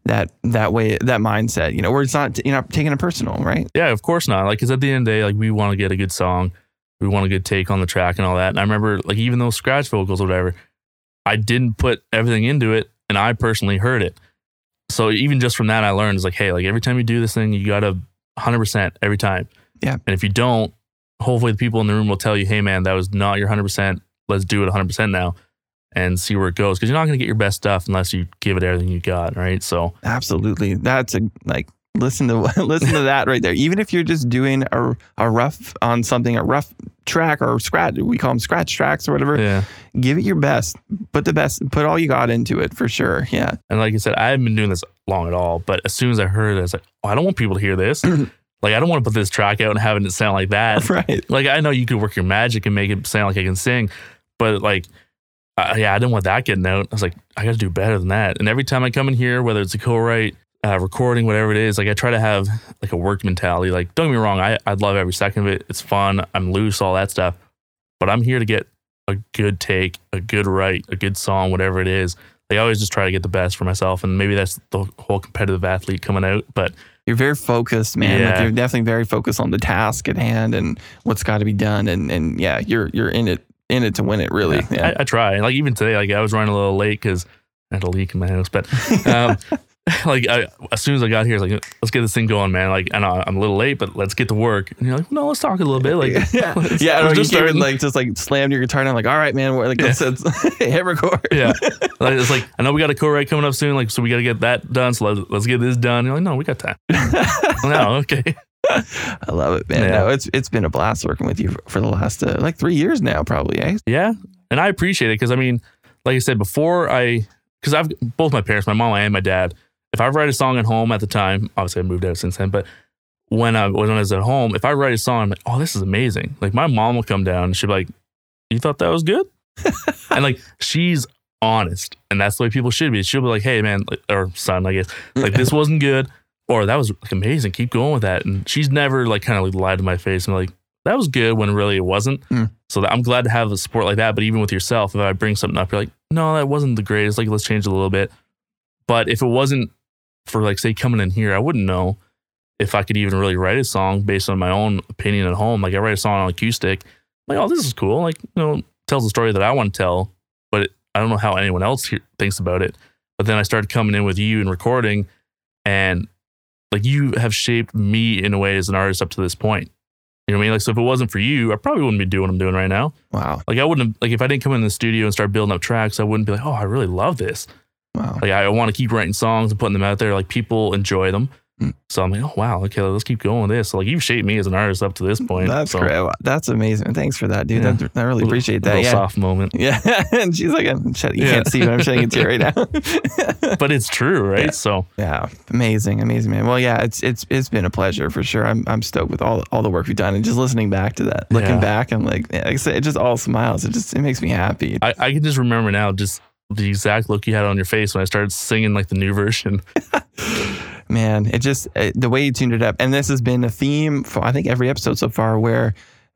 S1: that that way that mindset, you know, where it's not you're not taking it personal, right?
S2: Yeah, of course not. Like, cause at the end of the day, like we want to get a good song, we want a good take on the track and all that. And I remember, like, even those scratch vocals or whatever, I didn't put everything into it, and I personally heard it. So even just from that, I learned is like, hey, like every time you do this thing, you gotta 100 percent every time.
S1: Yeah.
S2: And if you don't, hopefully the people in the room will tell you, hey, man, that was not your 100 percent. Let's do it 100 percent now, and see where it goes. Because you're not gonna get your best stuff unless you give it everything you got, right? So
S1: Absolutely. That's a like listen to listen to that right there. Even if you're just doing a a rough on something, a rough track or scratch, we call them scratch tracks or whatever.
S2: yeah.
S1: Give it your best. Put the best. Put all you got into it for sure. Yeah.
S2: And like I said, I haven't been doing this long at all. But as soon as I heard it, I was like, oh, I don't want people to hear this. like, I don't want to put this track out and having it sound like that.
S1: Right.
S2: like, I know you could work your magic and make it sound like I can sing, but like, uh, yeah, I didn't want that getting out. I was like, I got to do better than that. And every time I come in here, whether it's a co-write, uh, recording, whatever it is, like I try to have like a work mentality. Like, don't get me wrong, I I love every second of it. It's fun. I'm loose, all that stuff. But I'm here to get a good take, a good write, a good song, whatever it is. Like, I always just try to get the best for myself, and maybe that's the whole competitive athlete coming out. But
S1: You're very focused, man. Like you're definitely very focused on the task at hand and what's got to be done. And and yeah, you're you're in it in it to win it. Really. Yeah.
S2: I, I try. Like even today, like I was running a little late because I had a leak in my house. But um, like I, as soon as I got here, it's like let's get this thing going, man. Like I know I'm a little late, but let's get to work. And you're like, no, let's talk a little bit. Like
S1: yeah, yeah. I
S2: we're
S1: know,
S2: just
S1: you
S2: starting.
S1: like just like slammed your guitar down. Like, all right, man. We're like,
S2: Yeah.
S1: let's, let's hit record.
S2: yeah. Like, it's like I know we got a co-write coming up soon. Like so we got to get that done. So let's, let's get this done. You're like, no, we got time. no, okay.
S1: I love it, man.
S2: Yeah.
S1: No, it's it's been a blast working with you for, for the last uh, like three years now, probably. Eh?
S2: Yeah, and I appreciate it because I mean, like I said before, I because I've both my parents, my mom and my dad. If I write a song at home at the time, obviously I moved out since then, but when I when I was at home, if I write a song, I'm like, oh, this is amazing. Like my mom will come down and she'll be like, you thought that was good, and like she's honest, and that's the way people should be. She'll be like, hey man, like, or son, I guess, like this wasn't good, or that was like amazing. Keep going with that, and she's never like kind of like lied to my face and like that was good when really it wasn't.
S1: Mm.
S2: So that I'm glad to have the support like that. But even with yourself, if I bring something up, you're like, no, that wasn't the greatest. Like, let's change it a little bit. But if it wasn't for like say coming in here, I wouldn't know if I could even really write a song based on my own opinion at home. Like I write a song on acoustic, like, oh, this is cool. Like, you know, tells the story that I want to tell, but it, I don't know how anyone else here thinks about it. But then I started coming in with you and recording, and like you have shaped me in a way as an artist up to this point. You know what I mean? Like, so if it wasn't for you, I probably wouldn't be doing what I'm doing right now.
S1: Wow,
S2: Like, I wouldn't have, like, if I didn't come in the studio and start building up tracks, I wouldn't be like, oh, I really love this.
S1: Wow.
S2: Like, I want to keep writing songs and putting them out there. Like, people enjoy them.
S1: Mm.
S2: So I'm like, oh, wow, okay, let's keep going with this. So, like, you've shaped me as an artist up to this point.
S1: That's
S2: so,
S1: great. That's amazing. Thanks for that, dude.
S2: Yeah.
S1: That, I really appreciate that. Yeah.
S2: soft moment.
S1: Yeah. and she's like, I'm shut, you
S2: Yeah.
S1: can't see, but I'm shedding a tear right now.
S2: But it's true, right?
S1: Yeah.
S2: So,
S1: Yeah, amazing, amazing, man. Well, yeah, it's it's it's been a pleasure for sure. I'm I'm stoked with all all the work we've done, and just listening back to that, looking back, I'm like, yeah, like I said, it just all smiles. It just it makes me happy.
S2: I, I can just remember now just the exact look you had on your face when I started singing like the new version.
S1: Man, it just uh the way you tuned it up, and this has been a theme for I think every episode so far, where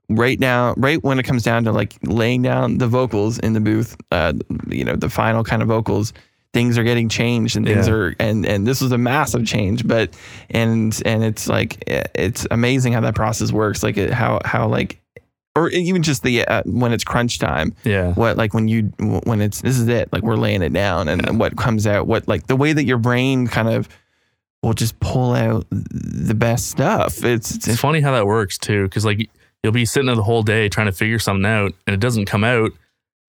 S1: right now, right when it comes down to like laying down the vocals in the booth, uh, you know, the final kind of vocals. Things are getting changed, and things
S2: Yeah.
S1: are, and and this was a massive change, but and and it's like it's amazing how that process works, like it, how how like, or even just the uh, when it's crunch time,
S2: Yeah.
S1: what like when you when it's this is it like we're laying it down and what comes out what like the way that your brain kind of will just pull out the best stuff it's, it's
S2: It's funny how that works too, because like you'll be sitting there the whole day trying to figure something out, and it doesn't come out,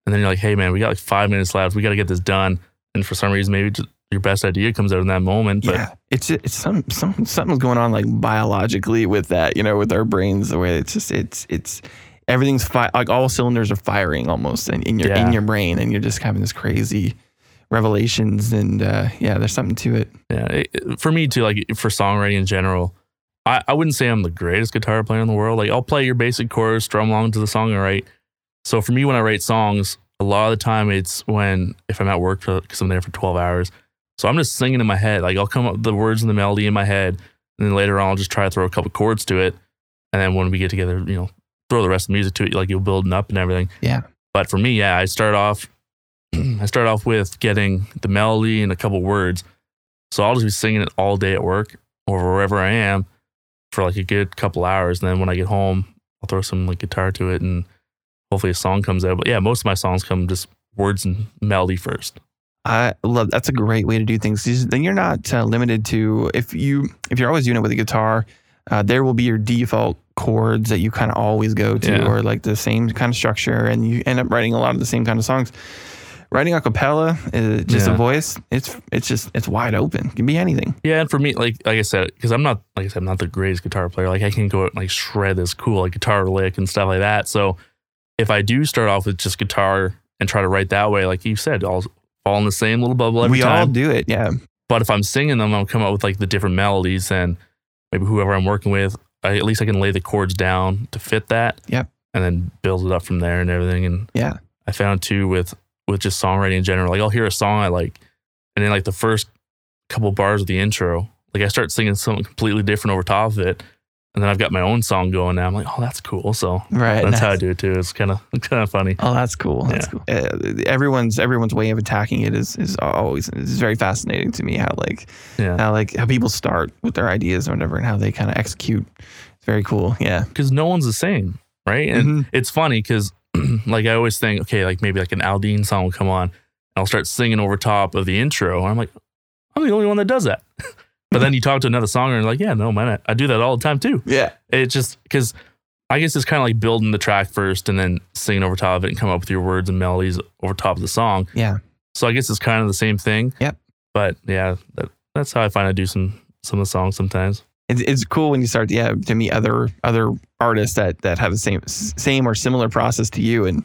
S2: and then you're like, "Hey, man, we got like five minutes left. We got to get this done." And for some reason, maybe just your best idea comes out in that moment. But
S1: yeah it's it's some, some something's going on like biologically with that you know with our brains the way it's just it's it's everything's fi- like all cylinders are firing almost in, in your
S2: Yeah.
S1: in your brain and you're just having this crazy revelations and uh yeah there's something to it
S2: yeah, it- for me too, like for songwriting in general, I, I wouldn't say I'm the greatest guitar player in the world. Like I'll play your basic chords, drum along to the song I write. So for me, when I write songs, a lot of the time it's when if I'm at work because I'm there for 12 hours. So I'm just singing in my head. Like I'll come up with the words and the melody in my head, and then later on I'll just try to throw a couple chords to it. And then when we get together, you know, throw the rest of the music to it, like you're building up and everything.
S1: Yeah.
S2: But for me, yeah, I start off, I start off with getting the melody and a couple words. So I'll just be singing it all day at work or wherever I am for like a good couple hours. And then when I get home, I'll throw some like guitar to it and hopefully a song comes out. But yeah, most of my songs come just words and melody first.
S1: I love that's a great way to do things. Then you're not uh, limited to if you if you're always doing it with a guitar, uh, there will be your default chords that you kind of always go to,
S2: Yeah.
S1: or like the same kind of structure, and you end up writing a lot of the same kind of songs. Writing a cappella, is just a voice. It's it's just it's wide open. It can be anything.
S2: Yeah, and for me, like like I said, because I'm not like I said, I'm not the greatest guitar player. Like I can go out and like shred this cool like guitar lick and stuff like that. So if I do start off with just guitar and try to write that way, like you said, I'll fall in the same little bubble every
S1: we all
S2: time.
S1: do it. Yeah.
S2: But if I'm singing them, I'll come up with like the different melodies and maybe whoever I'm working with, I, at least I can lay the chords down to fit that.
S1: Yep.
S2: And then build it up from there and everything. And
S1: Yeah.
S2: I found too with with just songwriting in general, like I'll hear a song I like, and then like the first couple bars of the intro, like I start singing something completely different over top of it, and then I've got my own song going now. I'm like, oh, that's cool. So
S1: Right.
S2: that's how I do it too. It's kind of kind of funny.
S1: Oh, that's cool. That's
S2: Yeah.
S1: cool. Uh, everyone's everyone's way of attacking it is is always is very fascinating to me. How like
S2: Yeah.
S1: how like how people start with their ideas or whatever, and how they kind of execute. It's very cool. Yeah.
S2: because no one's the same, right? And
S1: Mhm.
S2: it's funny because like I always think, okay, like maybe like an Aldean song will come on, and I'll start singing over top of the intro, and I'm like, I'm the only one that does that. But then you talk to another songer, and like, yeah, no, man, I, I do that all the time too.
S1: Yeah.
S2: It just because I guess it's kind of like building the track first and then singing over top of it and come up with your words and melodies over top of the song.
S1: Yeah.
S2: So I guess it's kind of the same thing.
S1: Yep.
S2: But yeah, that, that's how I find I do some some of the songs sometimes.
S1: It's, it's cool when you start yeah to meet other other artists that that have the same same or similar process to you and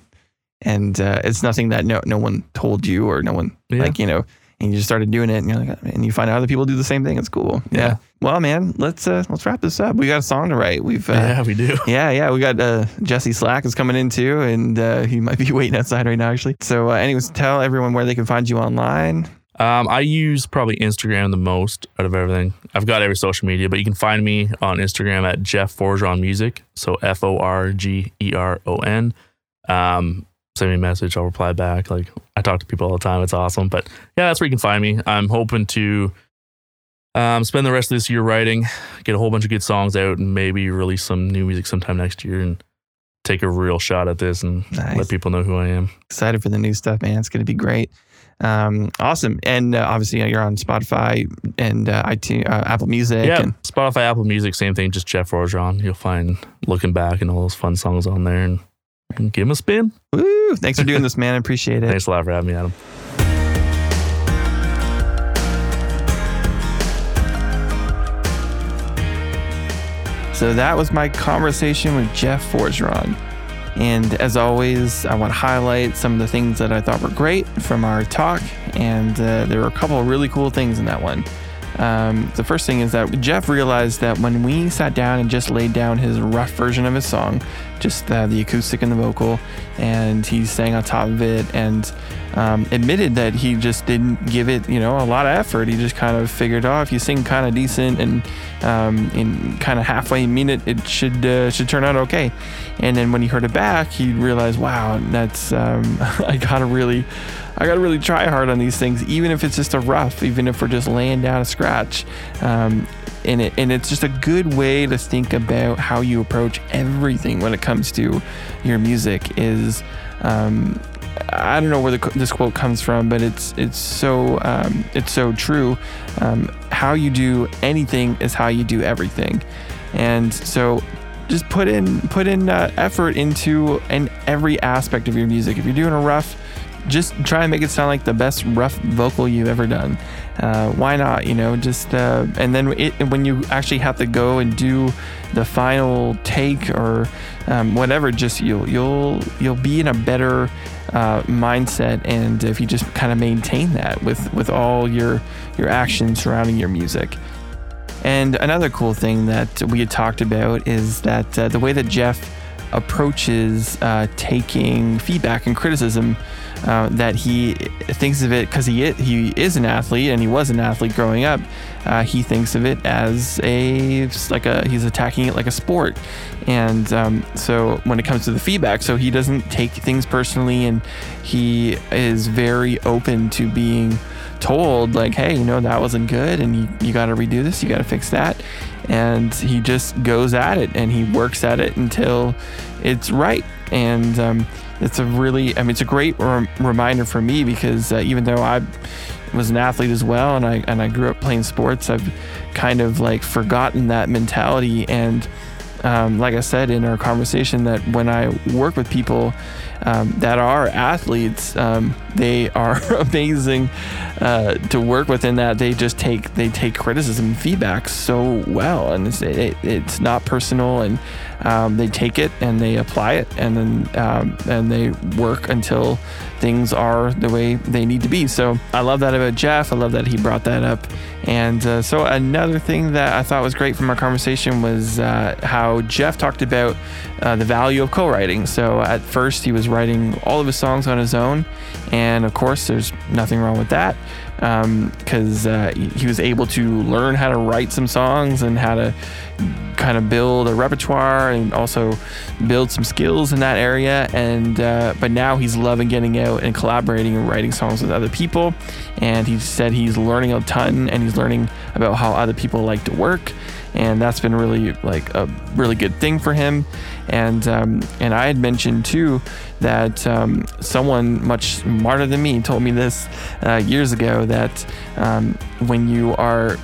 S1: and uh, it's nothing that no no one told you or no one
S2: Yeah.
S1: like you know and you just started doing it and you're like and you find out other people do the same thing it's cool yeah,
S2: Yeah.
S1: well man let's uh let's wrap this up we got a song to write we've uh,
S2: yeah, we do.
S1: Yeah, yeah, we got uh, Jesse Slack is coming in too, and uh, he might be waiting outside right now, actually. So, uh, anyways, tell everyone where they can find you online.
S2: Um, I use probably Instagram the most out of everything. I've got every social media, but you can find me on Instagram at Jeff Forgeron Music. So F O R G E R O N. Um, send me a message, I'll reply back. Like I talk to people all the time. It's awesome. But yeah, that's where you can find me. I'm hoping to um, spend the rest of this year writing, get a whole bunch of good songs out, and maybe release some new music sometime next year and take a real shot at this and
S1: Nice.
S2: let people know who I am.
S1: Excited for the new stuff, man. It's going to be great. Um, awesome. And uh, obviously, uh, you're on Spotify and uh, iTunes, uh, Apple Music.
S2: Yeah,
S1: And,
S2: Spotify, Apple Music, same thing. Just Jeff Forgeron. You'll find looking back and all those fun songs on there, and give them a spin.
S1: woo, thanks for doing this, man. I appreciate it.
S2: Thanks a lot for having me, Adam.
S1: So that was my conversation with Jeff Forgeron. And as always, I want to highlight some of the things that I thought were great from our talk. And uh, there were a couple of really cool things in that one. Um, the first thing is that Jeff realized that when we sat down and just laid down his rough version of his song, just uh, the acoustic and the vocal, and he sang on top of it and um, admitted that he just didn't give it, you know, a lot of effort. He just kind of figured, oh, if you sing kind of decent and um, in kind of halfway mean it, it should uh, should turn out okay. And then when he heard it back, he realized, wow, that's um, I gotta really, I gotta really try hard on these things, even if it's just a rough, even if we're just laying down a scratch. Um, and it, and it's just a good way to think about how you approach everything when it comes to your music. Is um, I don't know where the, this quote comes from, but it's it's so um, it's so true. Um, how you do anything is how you do everything, and so just put in put in uh, effort into in every aspect of your music. If you're doing a rough, just try and make it sound like the best rough vocal you've ever done. Uh, why not? You know, just uh, and then it, when you actually have to go and do the final take or um, whatever, just you'll you'll you'll be in a better uh, mindset, and if you just kind of maintain that with with all your your actions surrounding your music. And another cool thing that we had talked about is that uh, the way that Jeff approaches uh, taking feedback and criticism. Uh, that he thinks of it because he he is an athlete and he was an athlete growing up. Uh, he thinks of it as a like a he's attacking it like a sport, and um, so when it comes to the feedback, so he doesn't take things personally, and he is very open to being told like, hey, you know that wasn't good, and you you got to redo this, you got to fix that, and he just goes at it and he works at it until it's right, and um, it's a really, I mean, it's a great rem- reminder for me because uh, even though I was an athlete as well and I and I grew up playing sports, I've kind of like forgotten that mentality and. Um, like I said in our conversation, that when I work with people um, that are athletes, um, they are amazing uh, to work with. In that they just take they take criticism and feedback so well, and it's it, it's not personal, and um, they take it and they apply it, and then um, and they work until things are the way they need to be. So I love that about Jeff. I love that he brought that up. And uh, so another thing that I thought was great from our conversation was uh, how Jeff talked about uh, the value of co-writing. So at first he was writing all of his songs on his own, and of course there's nothing wrong with that because um, uh, he was able to learn how to write some songs and how to kind of build a repertoire and also build some skills in that area. And uh, but now he's loving getting out and collaborating and writing songs with other people. And he said he's learning a ton and he's learning about how other people like to work. And that's been really like a really good thing for him. And um, and I had mentioned too that um, someone much smarter than me told me this uh, years ago that um, when you are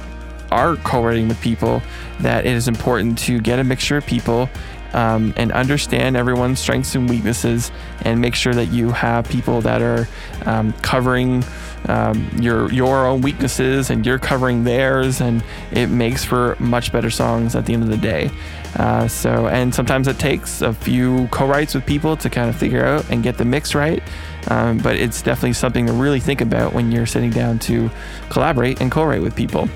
S1: are co-writing with people that it is important to get a mixture of people um, and understand everyone's strengths and weaknesses and make sure that you have people that are um, covering um, your your own weaknesses and you're covering theirs and it makes for much better songs at the end of the day. Uh, so and sometimes it takes a few co-writes with people to kind of figure out and get the mix right. Um, but it's definitely something to really think about when you're sitting down to collaborate and co-write with people.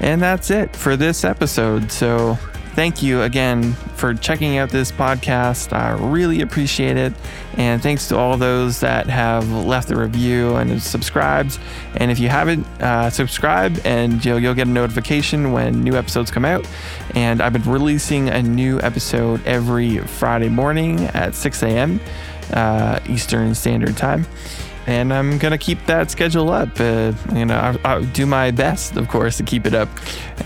S1: And that's it for this episode. So, thank you again for checking out this podcast. I really appreciate it. And thanks to all those that have left a review and subscribed. And if you haven't, uh, subscribe and you'll, you'll get a notification when new episodes come out. And I've been releasing a new episode every Friday morning at 6 a.m. Uh, Eastern Standard Time and I'm gonna keep that schedule up. Uh, you know, I, I'll do my best, of course, to keep it up.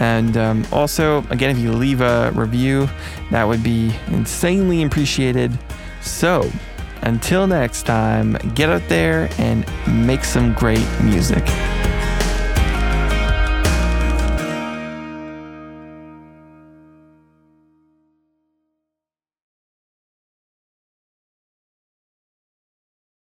S1: And um, also, again, if you leave a review, that would be insanely appreciated. So, until next time, get out there and make some great music.